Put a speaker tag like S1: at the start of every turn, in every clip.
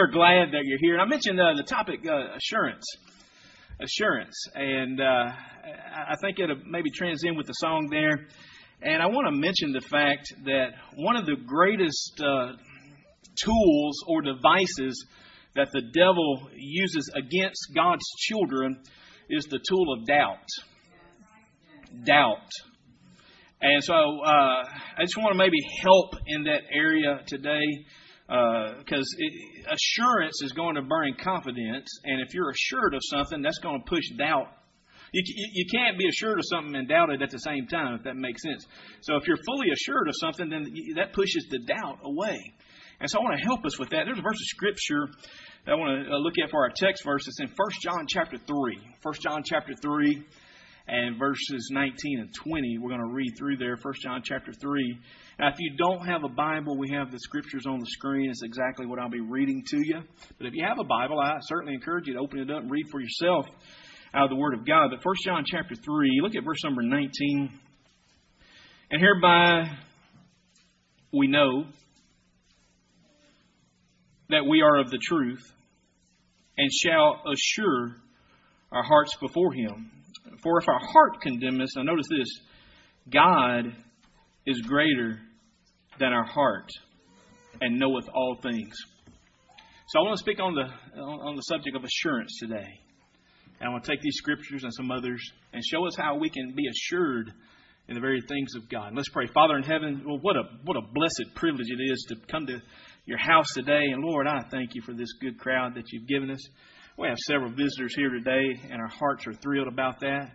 S1: are glad that you're here. And I mentioned uh, the topic uh, assurance. Assurance. And uh, I think it'll maybe trans in with the song there. And I want to mention the fact that one of the greatest uh, tools or devices that the devil uses against God's children is the tool of doubt. Doubt. And so uh, I just want to maybe help in that area today because uh, assurance is going to bring confidence. And if you're assured of something, that's going to push doubt. You, you can't be assured of something and doubt it at the same time, if that makes sense. So if you're fully assured of something, then that pushes the doubt away. And so I want to help us with that. There's a verse of Scripture that I want to uh, look at for our text verses in 1 John chapter 3. 1 John chapter 3 and verses 19 and 20. We're going to read through there, 1 John chapter 3. Now, if you don't have a Bible, we have the scriptures on the screen. It's exactly what I'll be reading to you. But if you have a Bible, I certainly encourage you to open it up and read for yourself out of the Word of God. But 1 John chapter 3, look at verse number 19. And hereby we know that we are of the truth and shall assure our hearts before Him. For if our heart condemn us, now notice this God is greater than our heart and knoweth all things. So I want to speak on the on the subject of assurance today. And I want to take these scriptures and some others and show us how we can be assured in the very things of God. Let's pray. Father in heaven, well, what a what a blessed privilege it is to come to your house today. And Lord, I thank you for this good crowd that you've given us. We have several visitors here today, and our hearts are thrilled about that.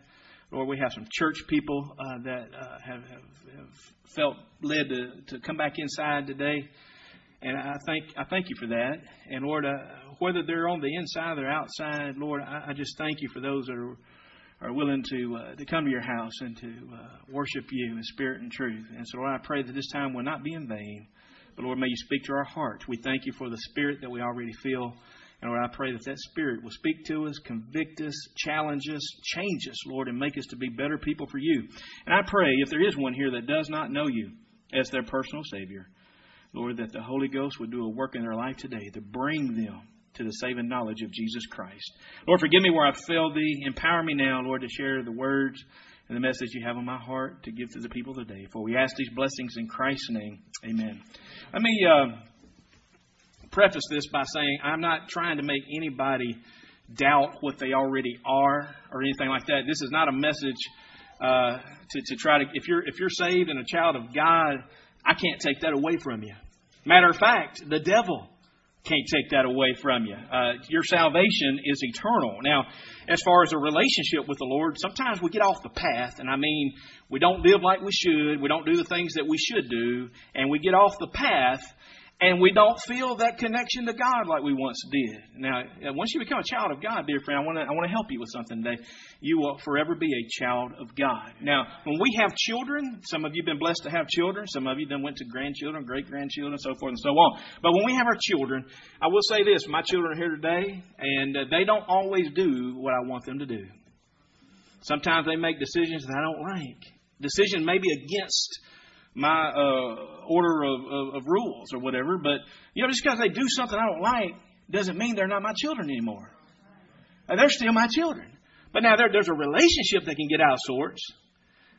S1: Lord, we have some church people uh, that uh, have, have, have, felt led to, to come back inside today. And I thank I thank you for that. And Lord, uh, whether they're on the inside or outside, Lord, I, I just thank you for those that are are willing to uh, to come to your house and to uh, worship you in spirit and truth. And so, Lord, I pray that this time will not be in vain. But Lord, may you speak to our hearts. We thank you for the spirit that we already feel. And Lord, I pray that that spirit will speak to us, convict us, challenge us, change us, Lord, and make us to be better people for you. And I pray if there is one here that does not know you as their personal Savior, Lord, that the Holy Ghost would do a work in their life today to bring them to the saving knowledge of Jesus Christ. Lord, forgive me where I've failed thee. Empower me now, Lord, to share the words and the message you have on my heart to give to the people today. For we ask these blessings in Christ's name. Amen. Let me uh, preface this by saying I'm not trying to make anybody doubt what they already are or anything like that. This is not a message uh, to, to try to. If you're if you're saved and a child of God, I can't take that away from you. Matter of fact, the devil can't take that away from you. Uh, your salvation is eternal. Now, as far as a relationship with the Lord, sometimes we get off the path, and I mean, we don't live like we should, we don't do the things that we should do, and we get off the path, and we don't feel that connection to God like we once did. Now, once you become a child of God, dear friend, I want to I want to help you with something today. You will forever be a child of God. Now, when we have children, some of you have been blessed to have children. Some of you then went to grandchildren, great grandchildren, and so forth and so on. But when we have our children, I will say this: my children are here today, and uh, they don't always do what I want them to do. Sometimes they make decisions that I don't like. Decision maybe against my uh, order of, of, of rules or whatever. But you know, just because they do something I don't like doesn't mean they're not my children anymore. Uh, they're still my children. But now there, there's a relationship that can get out of sorts.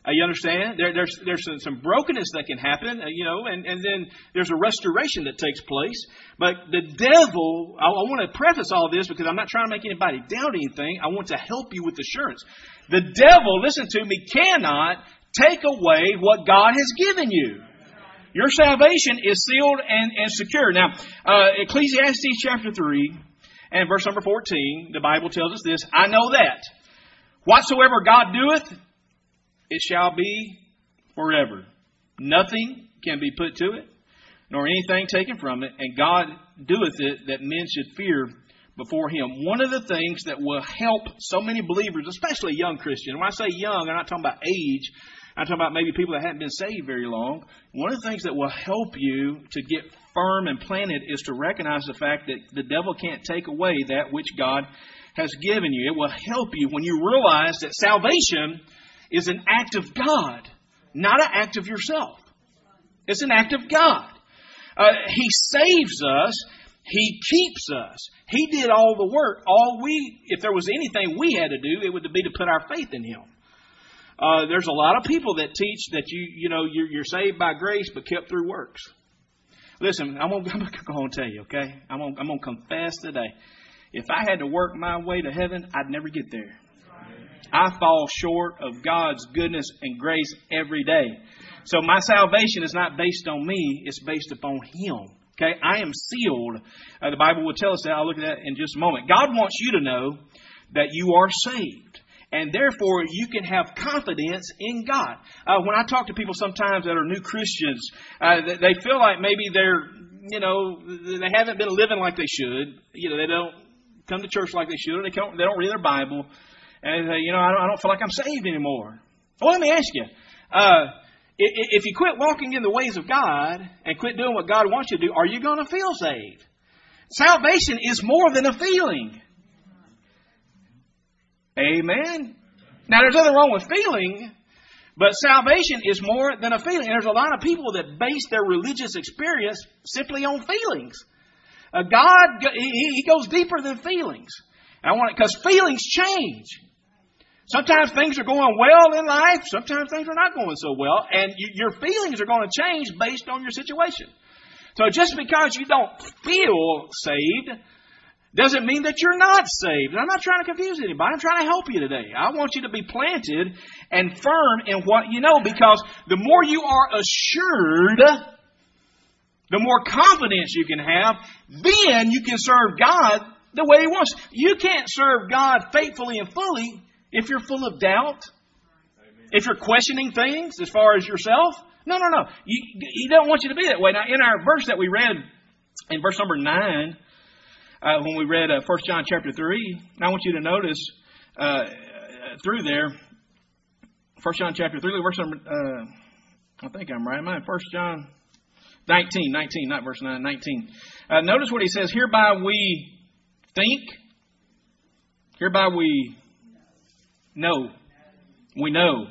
S1: Uh, you understand? There, there's there's some, some, brokenness that can happen, uh, you know, and, and then there's a restoration that takes place. But the devil, I, I want to preface all this because I'm not trying to make anybody doubt anything. I want to help you with assurance. The devil, listen to me, cannot take away what God has given you. Your salvation is sealed and, and secure. Now, uh, Ecclesiastes chapter 3 and verse number 14, the Bible tells us this I know that whatsoever God doeth, it shall be forever. Nothing can be put to it, nor anything taken from it, and God doeth it that men should fear before Him. One of the things that will help so many believers, especially young Christians, when I say young, I'm not talking about age, I'm talking about maybe people that haven't been saved very long. One of the things that will help you to get firm and planted is to recognize the fact that the devil can't take away that which God has given you. It will help you when you realize that salvation is an act of God, not an act of yourself. It's an act of God. Uh, he saves us He keeps us. He did all the work. All we, if there was anything we had to do, it would be to put our faith in Him. Uh, there's a lot of people that teach that you, you know, you're, you're saved by grace but kept through works. Listen, I'm gonna, I'm gonna go tell you, okay? I'm gonna, I'm gonna confess today. If I had to work my way to heaven, I'd never get there. I fall short of God's goodness and grace every day. So my salvation is not based on me, it's based upon Him. Okay, I am sealed. Uh, the Bible will tell us that. I'll look at that in just a moment. God wants you to know that you are saved. And therefore, you can have confidence in God. Uh, when I talk to people sometimes that are new Christians, uh, they feel like maybe they're, you know, they haven't been living like they should. You know, they don't come to church like they should. Or they, don't, they don't read their Bible. And, uh, you know, I don't, I don't feel like I'm saved anymore. Well, let me ask you. Uh, if you quit walking in the ways of God and quit doing what God wants you to do, are you going to feel saved? Salvation is more than a feeling. Amen. Now, there's nothing wrong with feeling, but salvation is more than a feeling. And there's a lot of people that base their religious experience simply on feelings. Uh, God, he, he goes deeper than feelings. I want it because feelings change. Sometimes things are going well in life. Sometimes things are not going so well. And you, your feelings are going to change based on your situation. So just because you don't feel saved doesn't mean that you're not saved. And I'm not trying to confuse anybody. I'm trying to help you today. I want you to be planted and firm in what you know because the more you are assured, the more confidence you can have, then you can serve God the way He wants. You can't serve God faithfully and fully if you're full of doubt, if you're questioning things as far as yourself. No, no, no. You, he don't want you to be that way. Now, in our verse that we read, in verse number 9, uh, when we read uh, 1 John chapter 3, I want you to notice uh, through there, 1 John chapter 3, verse number, uh, I think I'm right. Am I 1 John 19, 19, not verse 9, 19. Uh, notice what he says, hereby we think, hereby we know. We know.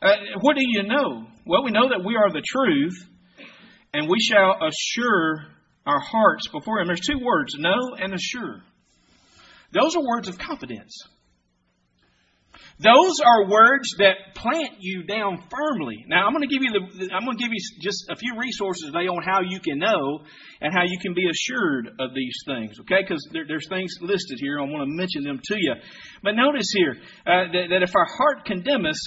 S1: Uh, what do you know? Well, we know that we are the truth, and we shall assure our hearts before Him. There's two words, know and assure. Those are words of confidence. Those are words that plant you down firmly. Now, I'm going to give you the, I'm going to give you just a few resources today on how you can know and how you can be assured of these things. Okay, because there, there's things listed here. I want to mention them to you. But notice here uh, that, that if our heart condemn us,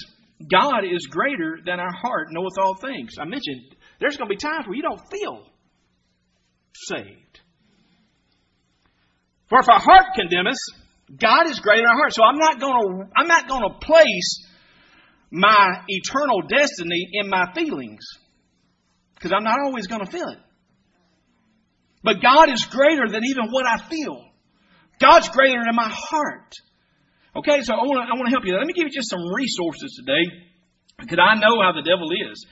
S1: God is greater than our heart knoweth all things. I mentioned there's going to be times where you don't feel saved. For if our heart condemn us, God is greater in our heart. So I'm not going to I'm not going to place my eternal destiny in my feelings because I'm not always going to feel it. But God is greater than even what I feel. God's greater than my heart. Okay, so I want to I want to help you. Let me give you just some resources today because I know how the devil is.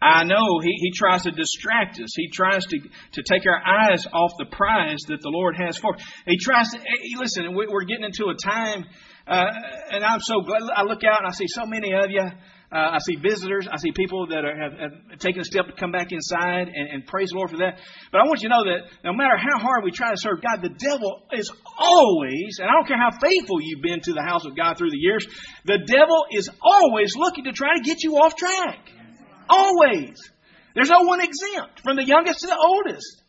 S1: I know he, he tries to distract us. He tries to, to take our eyes off the prize that the Lord has for us. He tries to, hey, listen, we're getting into a time, uh, and I'm so glad. I look out and I see so many of you. Uh, I see visitors. I see people that are, have, have, taken a step to come back inside and, and praise the Lord for that. But I want you to know that no matter how hard we try to serve God, the devil is always, and I don't care how faithful you've been to the house of God through the years, the devil is always looking to try to get you off track. Always. There's no one exempt, from the youngest to the oldest.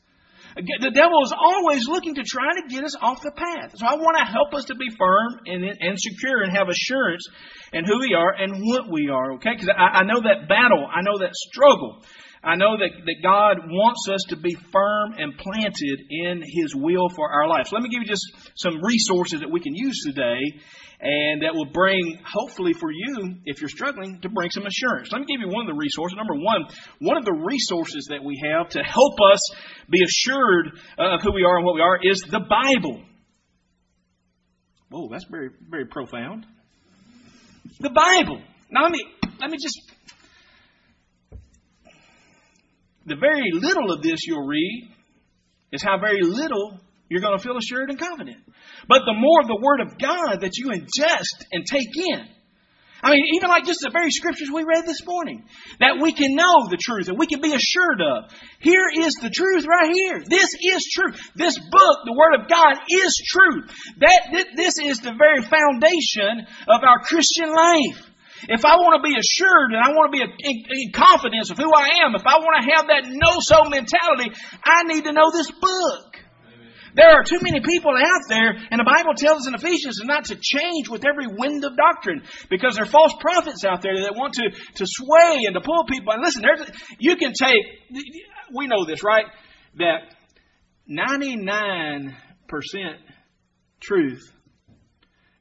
S1: The devil is always looking to try to get us off the path. So I want to help us to be firm and, and secure and have assurance in who we are and what we are, okay? Because I, I know that battle, I know that struggle. I know that, that God wants us to be firm and planted in His will for our lives. Let me give you just some resources that we can use today and that will bring, hopefully for you, if you're struggling, to bring some assurance. Let me give you one of the resources. Number one, one of the resources that we have to help us be assured of who we are and what we are is the Bible. Whoa, that's very, very profound. The Bible. Now let me let me just the very little of this you'll read is how very little you're going to feel assured and confident. But the more of the Word of God that you ingest and take in, I mean, even like just the very scriptures we read this morning, that we can know the truth and we can be assured of. Here is the truth right here. This is truth. This book, the Word of God, is truth. That this is the very foundation of our Christian life. If I want to be assured and I want to be in, confidence of who I am, if I want to have that know-so mentality, I need to know this book. There are too many people out there, and the Bible tells us in Ephesians not to change with every wind of doctrine because there are false prophets out there that want to, to sway and to pull people. And listen, there's, you can take, we know this, right? That 99% truth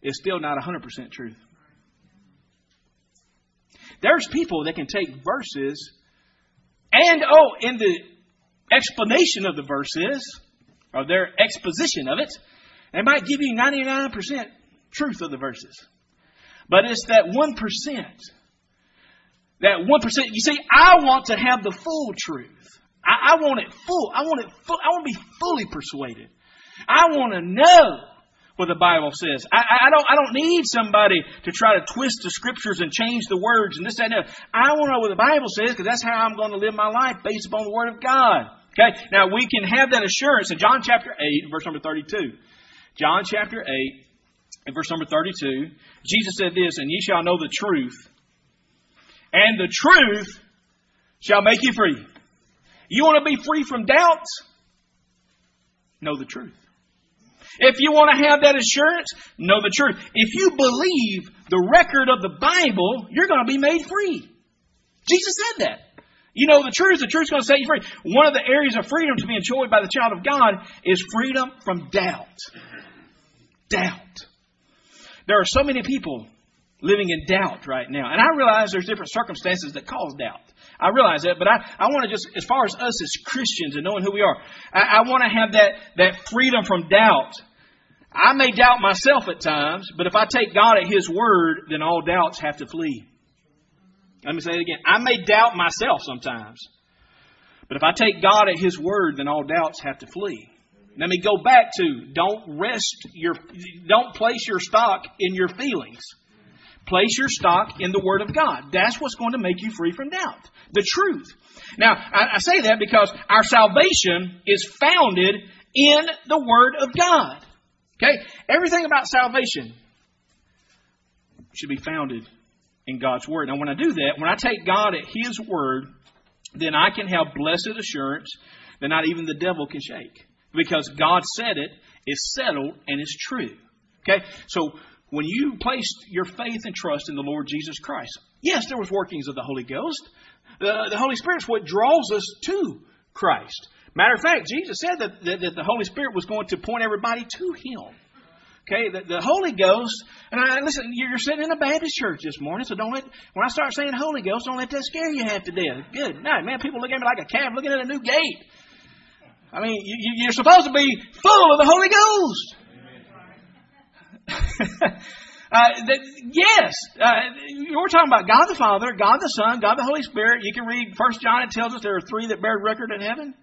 S1: is still not 100% truth. There's people that can take verses and, oh, in the explanation of the verses, or their exposition of it, they might give you 99% truth of the verses. But it's that 1%. That 1%. You see, I want to have the full truth. I, I want it full. I want it full. I want to be fully persuaded. I want to know what the Bible says. I, I, don't, I don't need somebody to try to twist the scriptures and change the words and this, that, and that. I want to know what the Bible says because that's how I'm going to live my life based upon the Word of God. Okay? Now we can have that assurance in John chapter 8, verse number 32. John chapter 8, and verse number 32. Jesus said this, and ye shall know the truth, and the truth shall make you free. You want to be free from doubts? Know the truth. If you want to have that assurance, know the truth. If you believe the record of the Bible, you're going to be made free. Jesus said that. You know the truth, the truth's going to set you free. One of the areas of freedom to be enjoyed by the child of God is freedom from doubt. Doubt. There are so many people living in doubt right now. And I realize there's different circumstances that cause doubt. I realize that, but I, I want to just, as far as us as Christians and knowing who we are, I, I want to have that, that freedom from doubt. I may doubt myself at times, but if I take God at His word, then all doubts have to flee. Let me say it again. I may doubt myself sometimes, but if I take God at His word, then all doubts have to flee. Let me go back to don't rest your, don't place your stock in your feelings. Place your stock in the Word of God. That's what's going to make you free from doubt. The truth. Now, I, I say that because our salvation is founded in the Word of God. Okay? Everything about salvation should be founded in God's Word. Now, when I do that, when I take God at His Word, then I can have blessed assurance that not even the devil can shake. Because God said it, it's settled, and it's true. Okay? So, when you placed your faith and trust in the Lord Jesus Christ, yes, there was workings of the Holy Ghost. The, the Holy Spirit's what draws us to Christ. Matter of fact, Jesus said that, that, that the Holy Spirit was going to point everybody to Him. Okay, the, the Holy Ghost, and I listen, you're sitting in a Baptist church this morning, so don't let, when I start saying Holy Ghost, don't let that scare you half to death. Good night, man. People look at me like a calf looking at a new gate. I mean, you, you're supposed to be full of the Holy Ghost. uh, that, yes, uh, we're talking about God the Father, God the Son, God the Holy Spirit. You can read First John. It tells us there are three that bear record in heaven: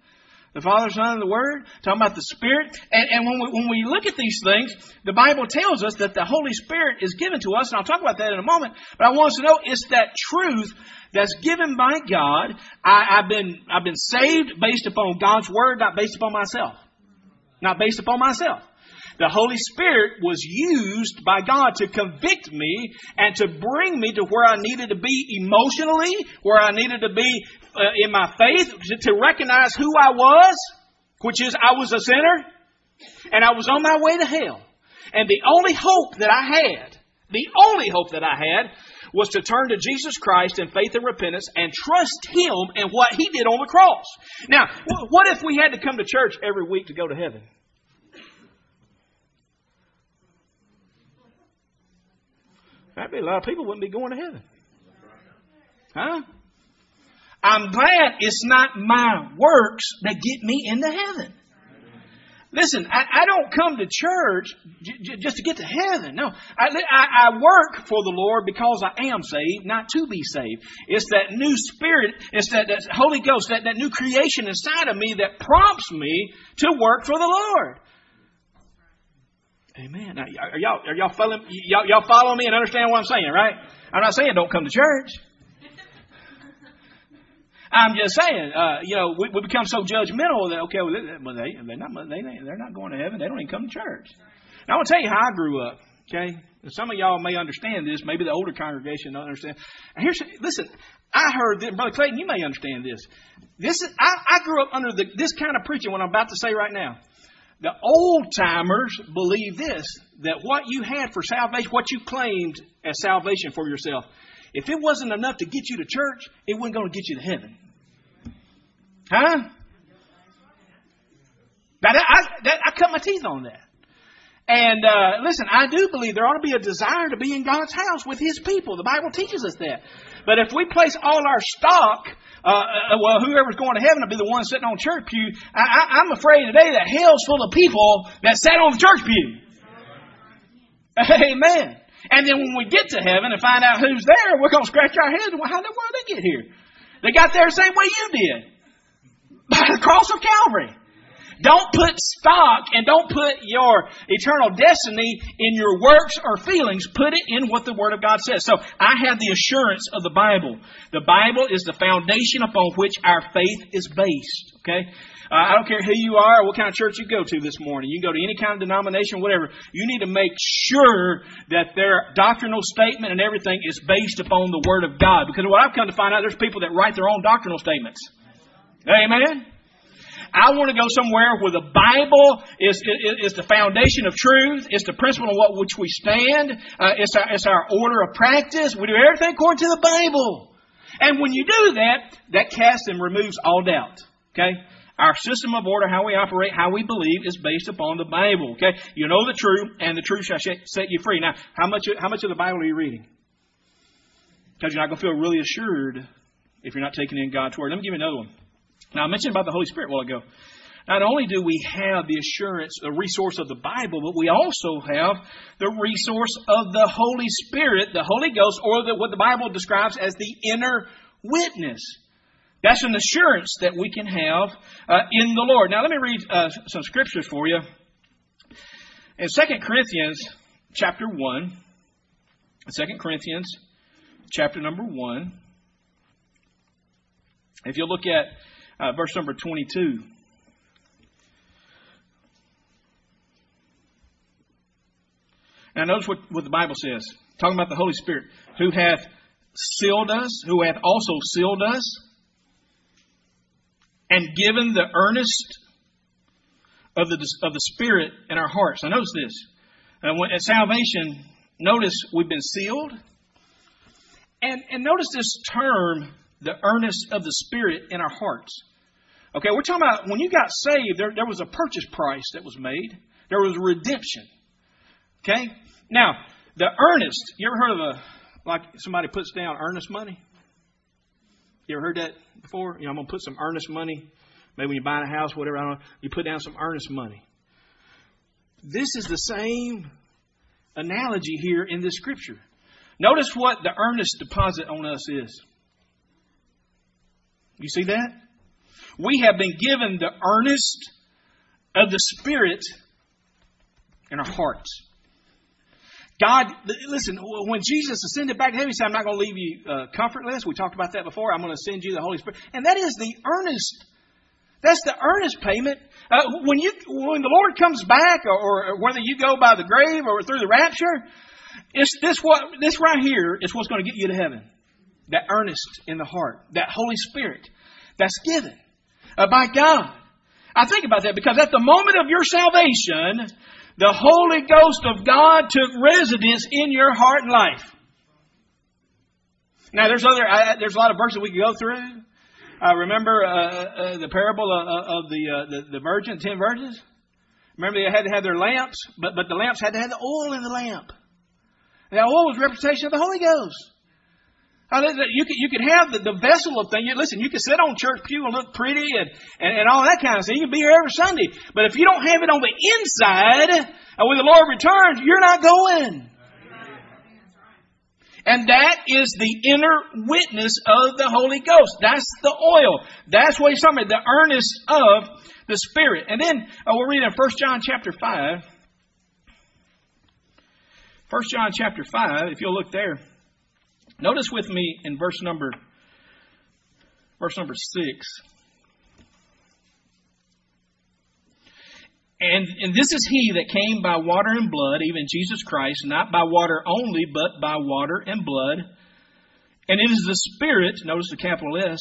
S1: the Father, Son, and the Word. Talking about the Spirit. And, and when we when we look at these things, the Bible tells us that the Holy Spirit is given to us, and I'll talk about that in a moment. But I want us to know it's that truth that's given by God. I, I've been I've been saved based upon God's Word, not based upon myself. Not based upon myself. The Holy Spirit was used by God to convict me and to bring me to where I needed to be emotionally, where I needed to be uh, in my faith, to recognize who I was, which is I was a sinner, and I was on my way to hell. And the only hope that I had, the only hope that I had, was to turn to Jesus Christ in faith and repentance and trust Him and what He did on the cross. Now, what if we had to come to church every week to go to heaven? That'd be a lot of people wouldn't be going to heaven. Huh? I'm glad it's not my works that get me into heaven. Listen, I, I don't come to church j- j- just to get to heaven. No, I, I, I work for the Lord because I am saved, not to be saved. It's that new spirit, it's that, that Holy Ghost, that, that new creation inside of me that prompts me to work for the Lord. Amen. Now, are y'all are y'all following y'all, y'all follow me and understand what I'm saying, right? I'm not saying don't come to church. I'm just saying, uh, you know, we, we become so judgmental that okay, well, they, they, they're not they, they're not going to heaven. They don't even come to church. Now, I want to tell you how I grew up. Okay, and some of y'all may understand this. Maybe the older congregation don't understand. And here's listen. I heard that, brother Clayton. You may understand this. This is I, I grew up under the, this kind of preaching. What I'm about to say right now. The old timers believe this that what you had for salvation, what you claimed as salvation for yourself, if it wasn't enough to get you to church, it wasn't going to get you to heaven. Huh? That, I, that, I cut my teeth on that. And uh, listen, I do believe there ought to be a desire to be in God's house with His people. The Bible teaches us that. But if we place all our stock, uh, uh, well, whoever's going to heaven will be the one sitting on church pew. I, am afraid today that hell's full of people that sat on the church pew. Amen. And then when we get to heaven and find out who's there, we're going to scratch our heads. Well, how the world did they get here? They got there the same way you did by the cross of Calvary. Don't put stock and don't put your eternal destiny in your works or feelings. Put it in what the Word of God says. So I have the assurance of the Bible. The Bible is the foundation upon which our faith is based. Okay? Uh, I don't care who you are or what kind of church you go to this morning. You can go to any kind of denomination, whatever. You need to make sure that their doctrinal statement and everything is based upon the Word of God. Because what I've come to find out, there's people that write their own doctrinal statements. Amen? I want to go somewhere where the Bible is, is, is the foundation of truth. It's the principle on what which we stand. Uh, it's, our, it's our order of practice. We do everything according to the Bible. And when you do that, that casts and removes all doubt. Okay? Our system of order, how we operate, how we believe, is based upon the Bible. Okay? You know the truth, and the truth shall set you free. Now, how much, how much of the Bible are you reading? Because you're not going to feel really assured if you're not taking in God's Word. Let me give you another one. Now, I mentioned about the Holy Spirit a while ago. Not only do we have the assurance, the resource of the Bible, but we also have the resource of the Holy Spirit, the Holy Ghost, or the, what the Bible describes as the inner witness. That's an assurance that we can have uh, in the Lord. Now, let me read uh, some scriptures for you. In 2 Corinthians chapter 1, 2 Corinthians chapter number 1, if you look at uh, verse number 22. Now, notice what, what the Bible says, talking about the Holy Spirit, who hath sealed us, who hath also sealed us, and given the earnest of the, of the Spirit in our hearts. Now, notice this. Uh, when, at salvation, notice we've been sealed. And, and notice this term the earnest of the Spirit in our hearts. Okay, we're talking about when you got saved, there, there was a purchase price that was made. There was redemption. Okay? Now, the earnest, you ever heard of a, like somebody puts down earnest money? You ever heard that before? You know, I'm going to put some earnest money. Maybe when you're buying a house, whatever, I don't know, you put down some earnest money. This is the same analogy here in this scripture. Notice what the earnest deposit on us is. You see that? We have been given the earnest of the Spirit in our hearts. God, listen, when Jesus ascended back to heaven, he said, I'm not going to leave you uh, comfortless. We talked about that before. I'm going to send you the Holy Spirit. And that is the earnest. That's the earnest payment. Uh, when you, when the Lord comes back, or, or, whether you go by the grave or through the rapture, it's this what, this right here is what's going to get you to heaven that earnest in the heart, that Holy Spirit that's given uh, by God. I think about that because at the moment of your salvation, the Holy Ghost of God took residence in your heart and life. Now, there's other, uh, there's a lot of verses we could go through. Uh, remember uh, uh the parable of, the, uh, the the virgin, ten virgins. Remember they had to have their lamps, but but the lamps had to have the oil in the lamp. That oil was representation of the Holy Ghost. You could, you could have the, the vessel of thing. Listen, you can sit on church pew and look pretty and, and, and all that kind of thing. You can be here every Sunday. But if you don't have it on the inside, and when the Lord returns, you're not going. And that is the inner witness of the Holy Ghost. That's the oil. That's what he's talking about, the earnest of the Spirit. And then uh, we'll read in 1 John chapter 5. 1 John chapter 5, if you'll look there, notice with me in verse number verse number 6. And, and this is he that came by water and blood, even Jesus Christ, not by water only, but by water and blood. And it is the Spirit, notice the capital S,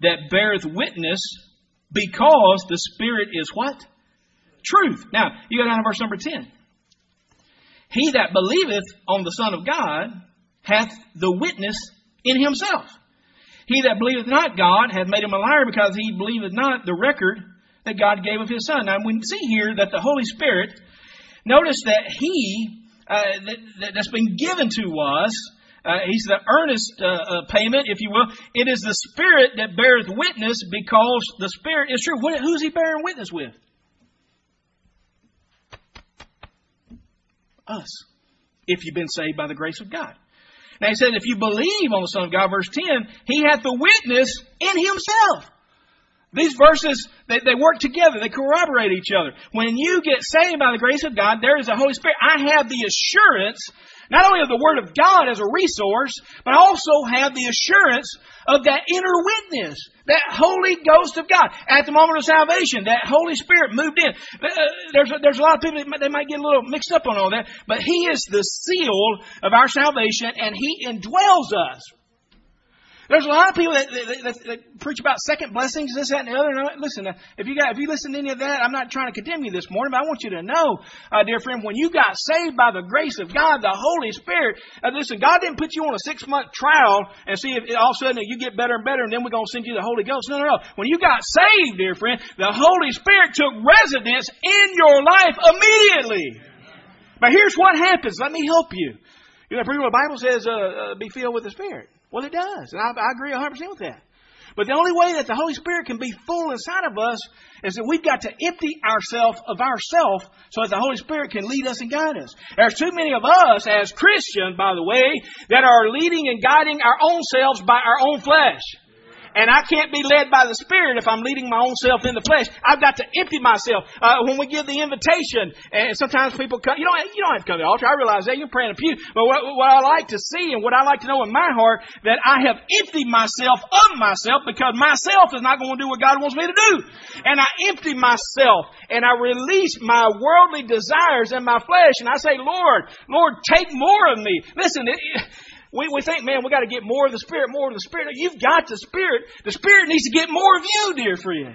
S1: that beareth witness because the Spirit is what? Truth. Now, you go down to verse number 10. He that believeth on the Son of God hath the witness in himself. He that believeth not God hath made him a liar because he believeth not the record that God gave of his Son. Now, we see here that the Holy Spirit, notice that he, uh, that, that's been given to us, uh, he's the earnest uh, uh, payment, if you will. It is the Spirit that beareth witness because the Spirit is true. What, who's he bearing witness with? Us. If you've been saved by the grace of God. Now he said, if you believe on the Son of God, verse 10, he hath the witness in himself. These verses, they, they work together. They corroborate each other. When you get saved by the grace of God, there is a Holy Spirit. I have the assurance not only of the Word of God as a resource, but also have the assurance of that inner witness, that Holy Ghost of God. At the moment of salvation, that Holy Spirit moved in. Uh, there's a, there's a lot of people that they might get a little mixed up on all that, but He is the seal of our salvation, and He indwells us. There's a lot of people that, that, that, that preach about second blessings, this, that, and the other. And listen, uh, if you got, if you listen to any of that, I'm not trying to condemn you this morning, but I want you to know, uh, dear friend, when you got saved by the grace of God, the Holy Spirit, uh, listen, God didn't put you on a six month trial and see if all of a sudden you get better and better, and then we're to send you the Holy Ghost. No, no, no. When you got saved, dear friend, the Holy Spirit took residence in your life immediately. But here's what happens. Let me help you. You know, the Bible says, uh, uh, be filled with the Spirit. Well, it does. And I, I agree 100% with that. But the only way that the Holy Spirit can be full inside of us is that we've got to empty ourselves of ourself so that the Holy Spirit can lead us and guide us. There's too many of us as Christians, by the way, that are leading and guiding our own selves by our own flesh. And I can't be led by the Spirit if I'm leading my own self in the flesh. I've got to empty myself. Uh, when we give the invitation, and sometimes people come, you don't, you don't have to come to the altar. I realize that. You're praying a pew. But what, what I like to see and what I like to know in my heart, that I have emptied myself of myself because myself is not going to do what God wants me to do. And I empty myself and I release my worldly desires and my flesh and I say, Lord, Lord, take more of me. Listen, it, we, we think, man, we got to get more of the Spirit, more of the Spirit. You've got the Spirit. The Spirit needs to get more of you, dear friend.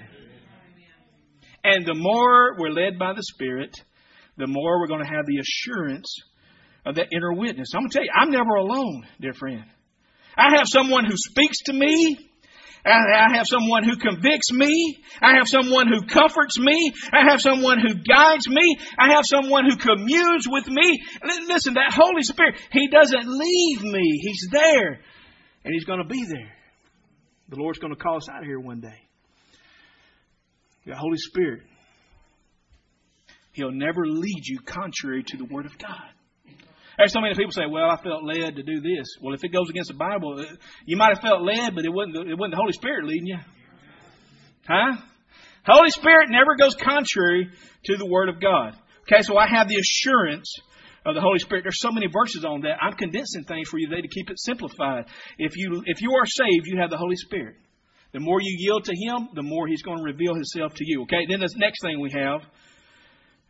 S1: And the more we're led by the Spirit, the more we're going to have the assurance of that inner witness. I'm going to tell you, I'm never alone, dear friend. I have someone who speaks to me I have someone who convicts me. I have someone who comforts me. I have someone who guides me. I have someone who communes with me. Listen, that Holy Spirit, He doesn't leave me. He's there. And He's going to be there. The Lord's going to call us out of here one day. The Holy Spirit, He'll never lead you contrary to the Word of God. There's so many people say, "Well, I felt led to do this." Well, if it goes against the Bible, uh, you might have felt led, but it wasn't. The, it wasn't the Holy Spirit leading you, huh? Holy Spirit never goes contrary to the Word of God. Okay, so I have the assurance of the Holy Spirit. There's so many verses on that. I'm condensing things for you today to keep it simplified. If you if you are saved, you have the Holy Spirit. The more you yield to Him, the more He's going to reveal Himself to you. Okay, then the next thing we have.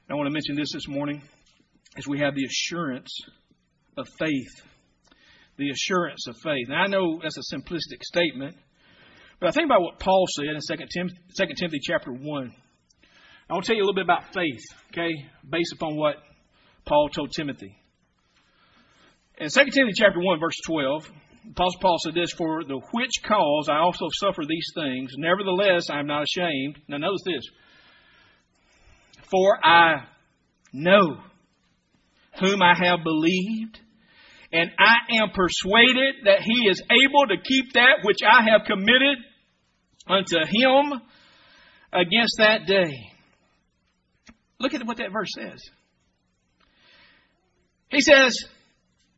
S1: I want to mention this this morning is we have the assurance of faith. The assurance of faith. Now, I know that's a simplistic statement, but I think about what Paul said in 2 Timothy, 2 Timothy chapter 1. I want to tell you a little bit about faith, okay, based upon what Paul told Timothy. In 2 Timothy chapter 1, verse 12, Apostle Paul said this, For the which cause I also suffer these things, nevertheless I am not ashamed. Now notice this. For I know whom I have believed, and I am persuaded that he is able to keep that which I have committed unto him against that day. Look at what that verse says. He says,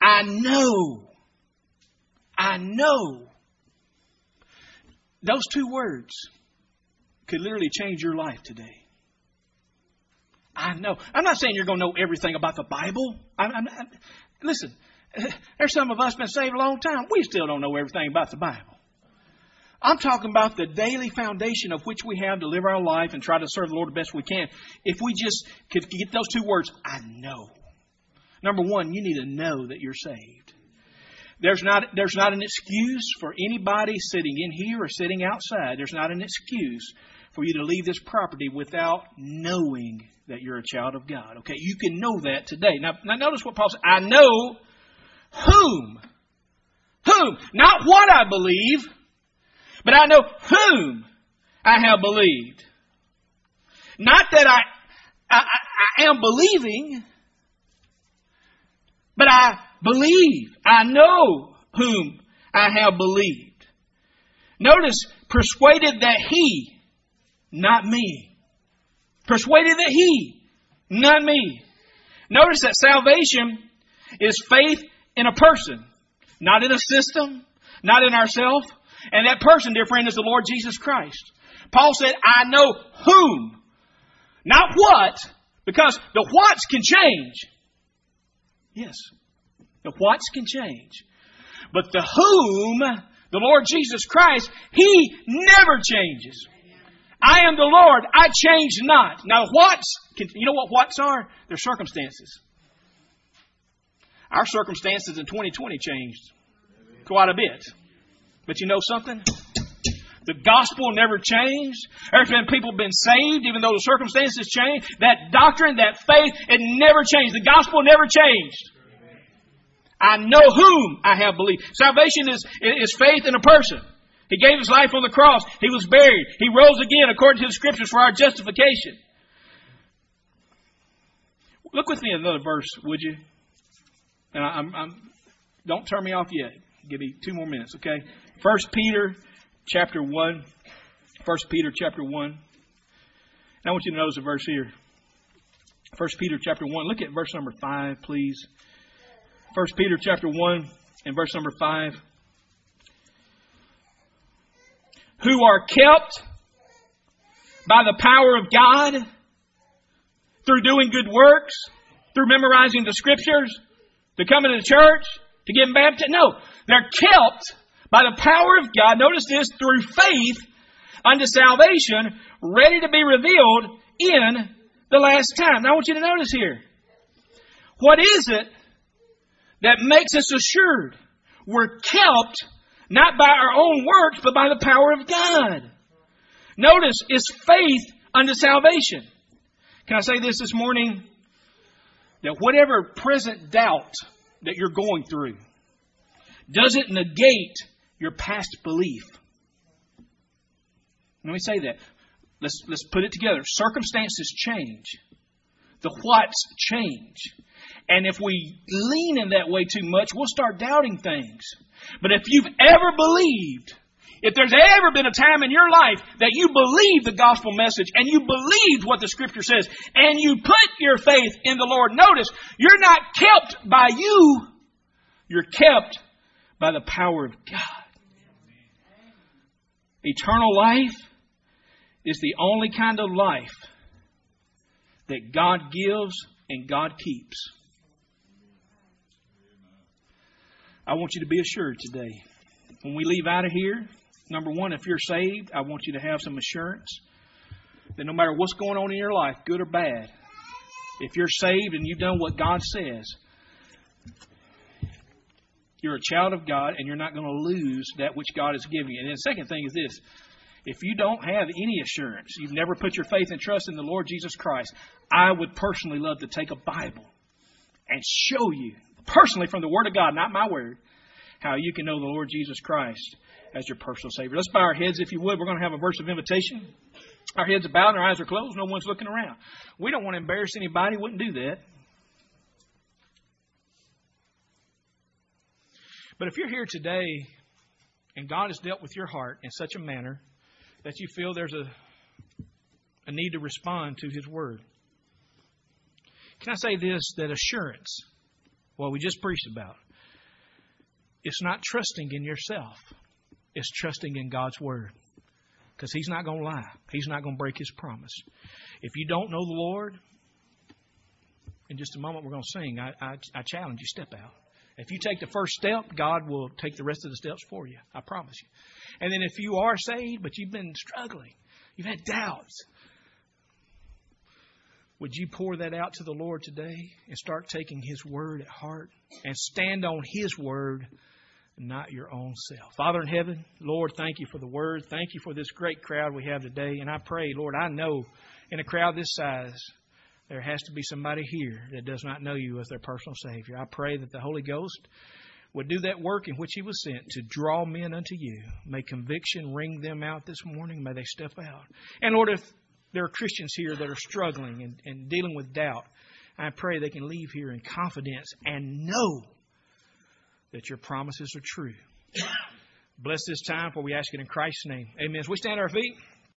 S1: I know. I know. Those two words could literally change your life today. I know. I'm not saying you're going to know everything about the Bible. I'm, I'm, I'm, listen, there's some of us been saved a long time. We still don't know everything about the Bible. I'm talking about the daily foundation of which we have to live our life and try to serve the Lord the best we can. If we just could get those two words, I know. Number one, you need to know that you're saved. There's not, there's not an excuse for anybody sitting in here or sitting outside. There's not an excuse for you to leave this property without knowing that you're a child of God. Okay, you can know that today. Now, now notice what Paul said. I know whom. Whom. Not what I believe, but I know whom I have believed. Not that I, I, I am believing, but I believe. I know whom I have believed. Notice, persuaded that he, not me. Persuaded that he, not me. Notice that salvation is faith in a person, not in a system, not in ourselves. And that person, dear friend, is the Lord Jesus Christ. Paul said, I know whom, not what, because the whats can change. Yes, the whats can change. But the whom, the Lord Jesus Christ, He never changes. I am the Lord, I change not. Now, whats, you know what whats are? They're circumstances. Our circumstances in 2020 changed quite a bit. But you know something? The gospel never changed. There's been people been saved even though the circumstances changed. That doctrine, that faith, it never changed. The gospel never changed. I know whom I have believed. Salvation is, is faith in a person. He gave his life on the cross. He was buried. He rose again according to the scriptures for our justification. Look with me another verse, would you? And I'm, I'm, don't turn me off yet. Give me two more minutes, okay? First Peter chapter one. First Peter chapter one. And I want you to notice a verse here. First Peter chapter one. Look at verse number five, please. First Peter chapter one and verse number five. Who are kept by the power of God through doing good works, through memorizing the scriptures, to come into the church, to get baptized. No, they're kept by the power of God. Notice this through faith unto salvation, ready to be revealed in the last time. Now I want you to notice here. What is it that makes us assured? We're kept not by our own works, but by the power of God. Notice, it's faith unto salvation. Can I say this this morning? That whatever present doubt that you're going through doesn't negate your past belief. Let me say that. Let's, let's put it together. Circumstances change. The whats change. And if we lean in that way too much, we'll start doubting things. But if you've ever believed, if there's ever been a time in your life that you believed the gospel message and you believed what the scripture says and you put your faith in the Lord, notice, you're not kept by you, you're kept by the power of God. Eternal life is the only kind of life that God gives and God keeps. I want you to be assured today. When we leave out of here, number one, if you're saved, I want you to have some assurance that no matter what's going on in your life, good or bad, if you're saved and you've done what God says, you're a child of God and you're not going to lose that which God has given you. And the second thing is this if you don't have any assurance, you've never put your faith and trust in the Lord Jesus Christ, I would personally love to take a Bible and show you personally from the Word of God, not my word, how you can know the Lord Jesus Christ as your personal Savior. Let's bow our heads, if you would. We're going to have a verse of invitation. Our heads are bowed and our eyes are closed. No one's looking around. We don't want to embarrass anybody. Wouldn't do that. But if you're here today and God has dealt with your heart in such a manner that you feel there's a, a need to respond to His Word, can I say this that assurance what we just preached about. It's not trusting in yourself, it's trusting in God's Word. Because He's not going to lie, He's not going to break His promise. If you don't know the Lord,
S2: in just a moment we're going to sing, I, I, I challenge you, step out. If you take the first step, God will take the rest of the steps for you. I promise you. And then if you are saved, but you've been struggling, you've had doubts, would you pour that out to the Lord today and start taking His word at heart and stand on His word, not your own self? Father in heaven, Lord, thank you for the word. Thank you for this great crowd we have today. And I pray, Lord, I know in a crowd this size, there has to be somebody here that does not know you as their personal Savior. I pray that the Holy Ghost would do that work in which He was sent to draw men unto you. May conviction ring them out this morning. May they step out. And Lord, if there are Christians here that are struggling and, and dealing with doubt, I pray they can leave here in confidence and know that your promises are true. Bless this time, for we ask it in Christ's name. Amen. As we stand on our feet.